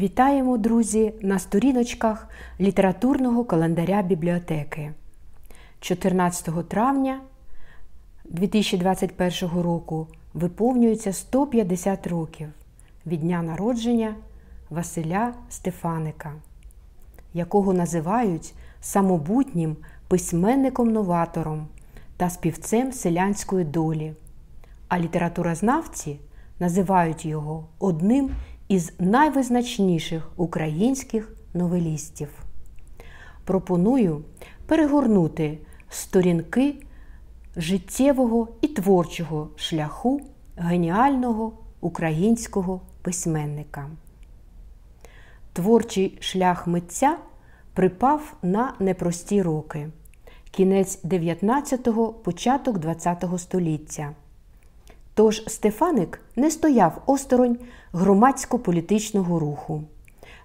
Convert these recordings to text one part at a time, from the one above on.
Вітаємо, друзі, на сторіночках літературного календаря бібліотеки. 14 травня 2021 року виповнюється 150 років від дня народження Василя Стефаника, якого називають самобутнім письменником-новатором та співцем селянської долі, а літературознавці називають його одним із найвизначніших українських новелістів. Пропоную перегорнути сторінки життєвого і творчого шляху геніального українського письменника. Творчий шлях митця припав на непрості роки. Кінець 19-го, початок 20-го століття. Тож Стефаник не стояв осторонь громадсько-політичного руху,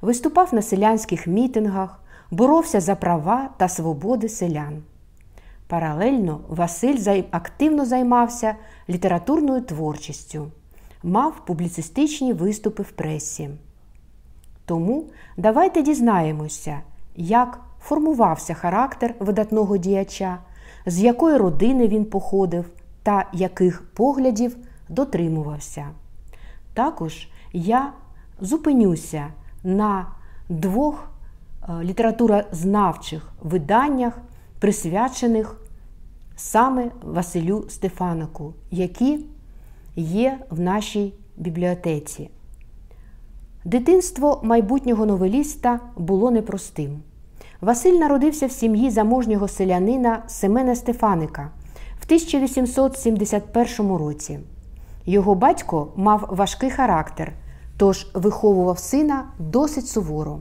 виступав на селянських мітингах, боровся за права та свободи селян. Паралельно Василь активно займався літературною творчістю, мав публіцистичні виступи в пресі. Тому давайте дізнаємося, як формувався характер видатного діяча, з якої родини він походив та яких поглядів дотримувався. Також я зупинюся на двох е, літературознавчих виданнях, присвячених саме Василю Стефанику, які є в нашій бібліотеці. Дитинство майбутнього новеліста було непростим. Василь народився в сім'ї заможнього селянина Семена Стефаника 1871 році. Його батько мав важкий характер, тож виховував сина досить суворо.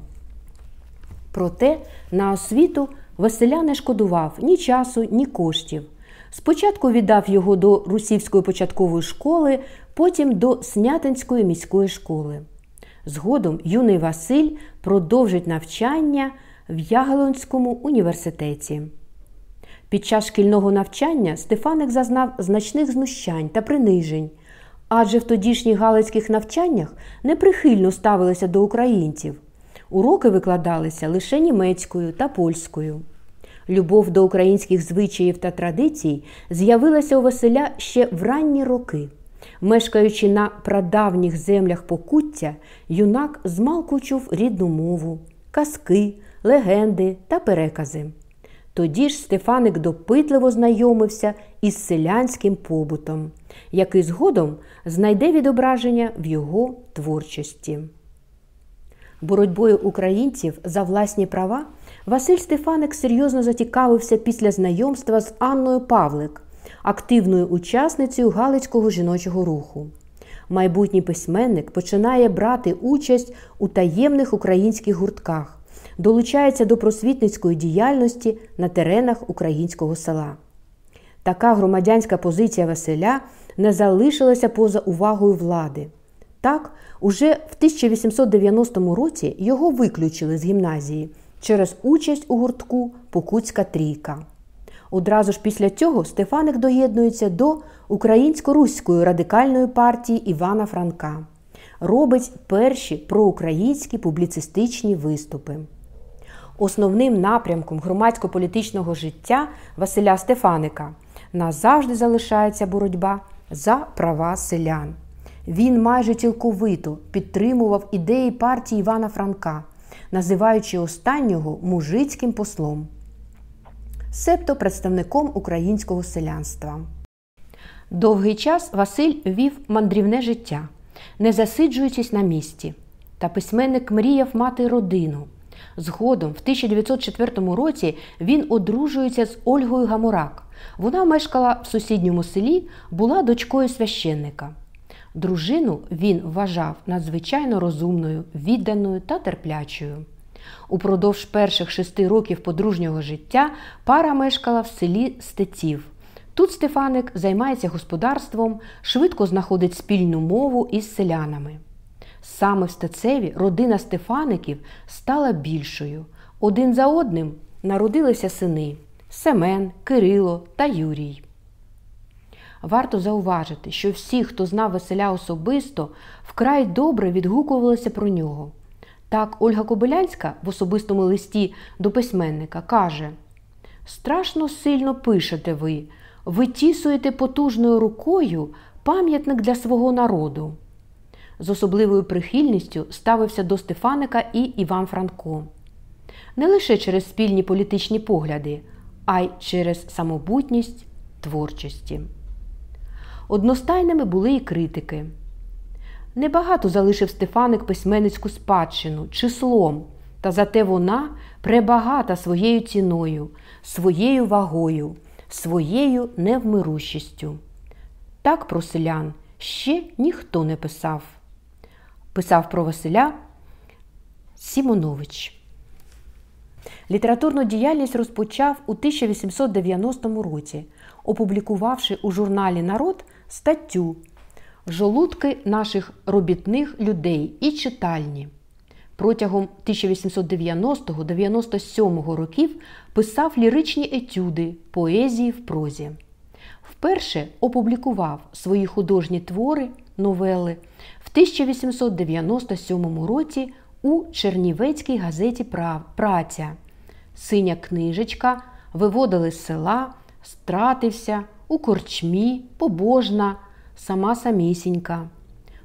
Проте на освіту Василя не шкодував ні часу, ні коштів. Спочатку віддав його до Русівської початкової школи, потім до Снятинської міської школи. Згодом юний Василь продовжить навчання в Ягелонському університеті. Під час шкільного навчання Стефаник зазнав значних знущань та принижень, адже в тодішніх галицьких навчаннях неприхильно ставилися до українців. Уроки викладалися лише німецькою та польською. Любов до українських звичаїв та традицій з'явилася у Василя ще в ранні роки. Мешкаючи на прадавніх землях покуття, юнак змалку чув рідну мову, казки, легенди та перекази. Тоді ж Стефаник допитливо знайомився із селянським побутом, який згодом знайде відображення в його творчості. Боротьбою українців за власні права Василь Стефаник серйозно зацікавився після знайомства з Анною Павлик, активною учасницею Галицького жіночого руху. Майбутній письменник починає брати участь у таємних українських гуртках, долучається до просвітницької діяльності на теренах українського села. Така громадянська позиція Василя не залишилася поза увагою влади. Так, уже в 1890 році його виключили з гімназії через участь у гуртку Покутська трійка. Одразу ж після цього Стефаник доєднується до Українсько-Руської радикальної партії Івана Франка, робить перші проукраїнські публіцистичні виступи. Основним напрямком громадсько-політичного життя Василя Стефаника назавжди залишається боротьба за права селян. Він майже цілковито підтримував ідеї партії Івана Франка, називаючи останнього мужицьким послом, себто представником українського селянства. Довгий час Василь вів мандрівне життя, не засиджуючись на місці. Та письменник мріяв мати родину. Згодом, в 1904 році, він одружується з Ольгою Гамурак. Вона мешкала в сусідньому селі, була дочкою священника. Дружину він вважав надзвичайно розумною, відданою та терплячою. Упродовж перших шести років подружнього життя пара мешкала в селі Стеців. Тут Стефаник займається господарством, швидко знаходить спільну мову із селянами. Саме в Стецеві родина Стефаників стала більшою. Один за одним народилися сини Семен, Кирило та Юрій. Варто зауважити, що всі, хто знав Василя особисто, вкрай добре відгукувалися про нього. Так, Ольга Кобилянська в особистому листі до письменника каже: Страшно сильно пишете ви, витісуєте потужною рукою пам'ятник для свого народу. З особливою прихильністю ставився до Стефаника і Іван Франко. Не лише через спільні політичні погляди, а й через самобутність творчості. Одностайними були і критики. Небагато залишив Стефаник письменницьку спадщину, числом, та зате вона пребагата своєю ціною, своєю вагою, своєю невмирущістю. Так про селян ще ніхто не писав. Писав про Василя Сімонович. Літературну діяльність розпочав у 1890 році, опублікувавши у журналі Народ статтю Жолудки наших робітних людей і читальні. Протягом 1890-97 років писав ліричні етюди, поезії в прозі. Вперше опублікував свої художні твори, новели 1897 році у Чернівецькій газеті Праця. Синя книжечка виводили з села, стратився у корчмі, побожна, сама самісінька.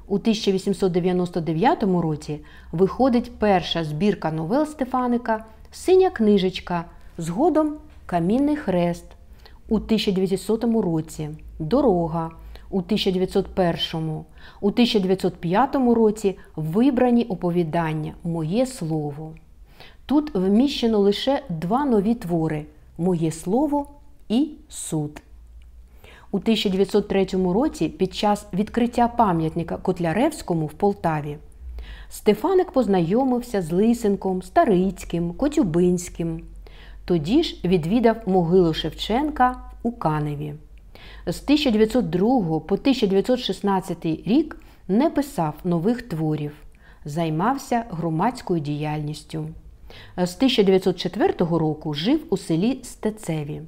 У 1899 році виходить перша збірка новел Стефаника Синя книжечка, згодом Камінний хрест. У 1900 році Дорога. У 1901, у 1905 році вибрані оповідання Моє слово. Тут вміщено лише два нові твори Моє слово і суд. У 1903 році під час відкриття пам'ятника Котляревському в Полтаві Стефаник познайомився з Лисенком, Старицьким, Котюбинським. Тоді ж відвідав могилу Шевченка у Каневі. З 1902 по 1916 рік не писав нових творів, займався громадською діяльністю. З 1904 року жив у селі Стецеві.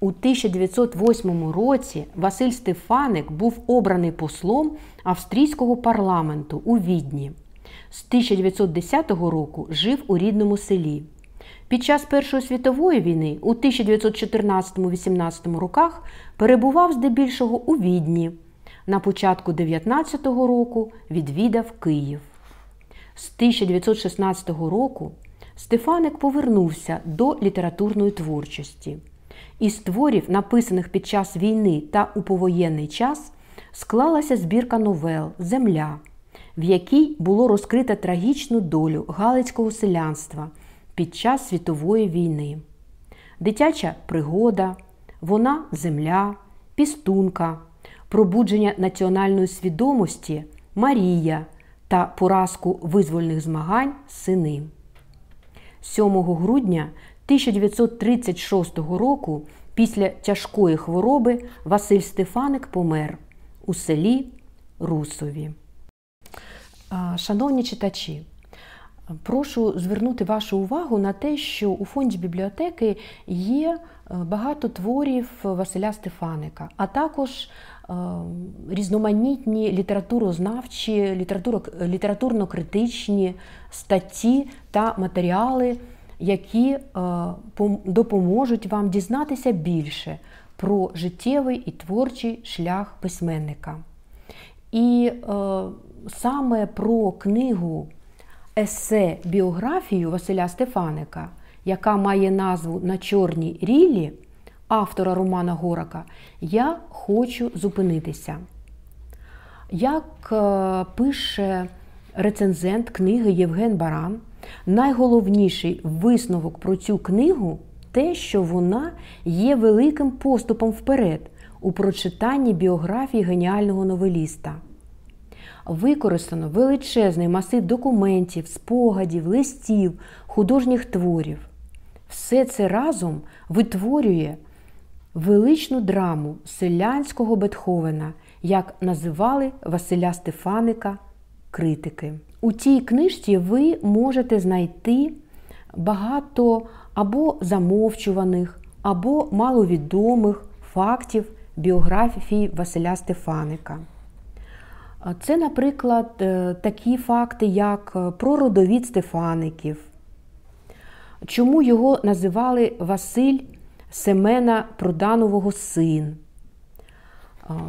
У 1908 році Василь Стефаник був обраний послом австрійського парламенту у Відні. З 1910 року жив у рідному селі. Під час Першої світової війни у 1914-18 роках перебував здебільшого у Відні. На початку 19 року відвідав Київ. З 1916 року Стефаник повернувся до літературної творчості. Із творів, написаних під час війни та у повоєнний час, склалася збірка новел Земля, в якій було розкрито трагічну долю галицького селянства під час світової війни. Дитяча пригода, вона земля, пістунка, пробудження національної свідомості Марія та поразку визвольних змагань сини. 7 грудня 1936 року після тяжкої хвороби Василь Стефаник помер у селі Русові. Шановні читачі, прошу звернути вашу увагу на те, що у фонді бібліотеки є е, багато творів Василя Стефаника, а також е, різноманітні літературознавчі, літературно-критичні статті та матеріали які е, допоможуть вам дізнатися більше про життєвий і творчий шлях письменника. І саме про книгу есе біографію Василя Стефаника, яка має назву На чорній рілі автора Романа Горака, я хочу зупинитися. Як е, пише рецензент книги Євген Баран, Найголовніший висновок про цю книгу те, що вона є великим поступом вперед у прочитанні біографії геніального новеліста. Використано величезний масив документів, спогадів, листів, художніх творів. Все це разом витворює величну драму селянського Бетховена, як називали Василя Стефаника критики. У цій книжці ви можете знайти багато або замовчуваних, або маловідомих фактів біографії Василя Стефаника. Це, наприклад, е, такі факти, як е, про родовід Стефаників, чому його називали Василь Семена Проданового син.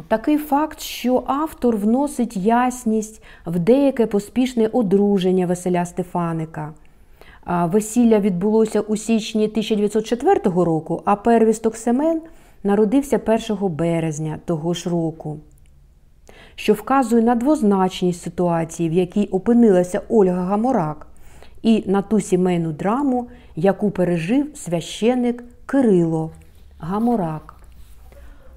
Такий факт, що автор вносить ясність в деяке поспішне одруження Василя Стефаника. Весілля відбулося у січні 1904 року, а первісток Семен народився 1 березня того ж року, що вказує на двозначність ситуації, в якій опинилася Ольга Гаморак, і на ту сімейну драму, яку пережив священик Кирило Гаморак.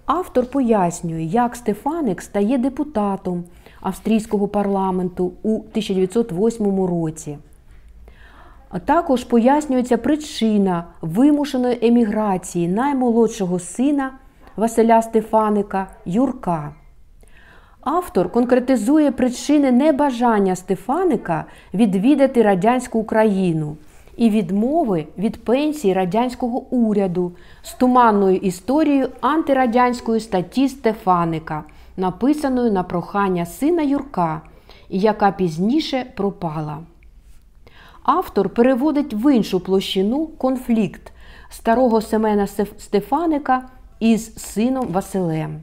Автор пояснює, як Стефаник стає депутатом австрійського парламенту у 1908 році. Також пояснюється причина вимушеної еміграції наймолодшого сина Василя Стефаника Юрка. Автор конкретизує причини небажання Стефаника відвідати радянську Україну і відмови від пенсії радянського уряду з туманною історією антирадянської статті Стефаника, написаною на прохання сина Юрка, яка пізніше пропала. Автор переводить в іншу площину конфлікт старого Семена Стефаника із сином Василем.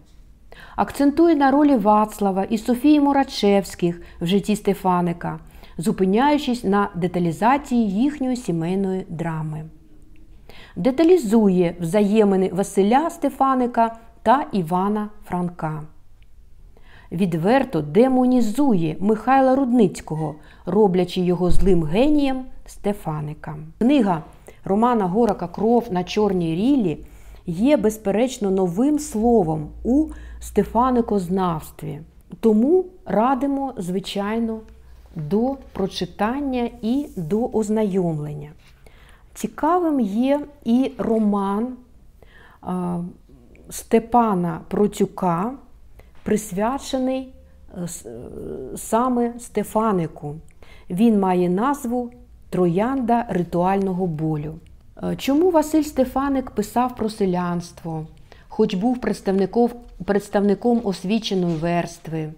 Акцентує на ролі Вацлава і Софії Мурачевських в житті Стефаника зупиняючись на деталізації їхньої сімейної драми. Деталізує взаємини Василя Стефаника та Івана Франка. Відверто демонізує Михайла Рудницького, роблячи його злим генієм Стефаника. Книга Романа Горака Кров на Чорній рілі є, безперечно, новим словом у Стефаникознавстві. Тому радимо, звичайно, до прочитання і до ознайомлення. Цікавим є і роман Степана Процюка, присвячений е, е, саме Стефанику. Він має назву Троянда ритуального болю. Е, чому Василь Стефаник писав про селянство, хоч був представником освіченої верстви?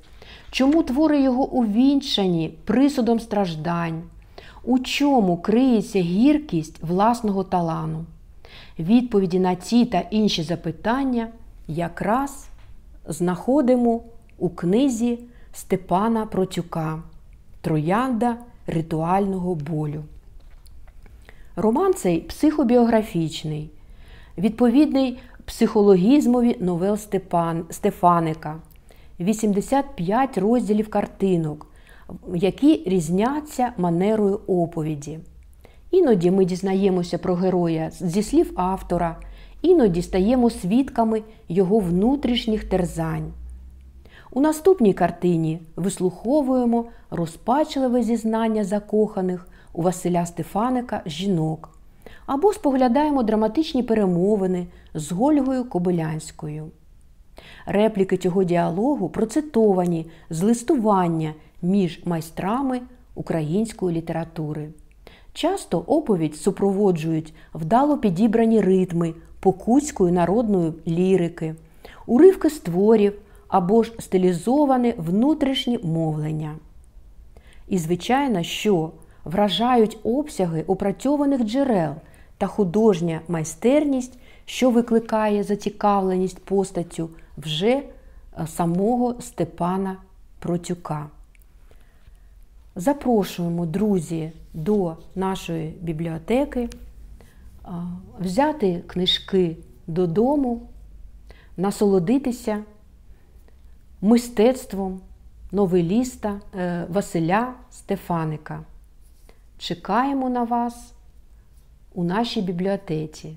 Чому твори його увінчані присудом страждань? У чому криється гіркість власного талану? Відповіді на ці та інші запитання якраз знаходимо у книзі Степана Процюка Троянда ритуального болю. Роман цей психобіографічний, відповідний психологізмові новел Степан, Стефаника. 85 розділів картинок, які різняться манерою оповіді. Іноді ми дізнаємося про героя зі слів автора, іноді стаємо свідками його внутрішніх терзань. У наступній картині вислуховуємо розпачливе зізнання закоханих у Василя Стефаника жінок або споглядаємо драматичні перемовини з Гольгою Кобилянською. Репліки цього діалогу процитовані з листування між майстрами української літератури. Часто оповідь супроводжують вдало підібрані ритми покутської народної лірики, уривки створів або ж стилізоване внутрішнє мовлення. І, звичайно, що вражають обсяги опрацьованих джерел та художня майстерність, що викликає зацікавленість постаттю вже е, самого Степана Процюка. Запрошуємо, друзі, до нашої бібліотеки, е, взяти книжки додому, насолодитися мистецтвом новеліста е, Василя Стефаника. Чекаємо на вас у нашій бібліотеці.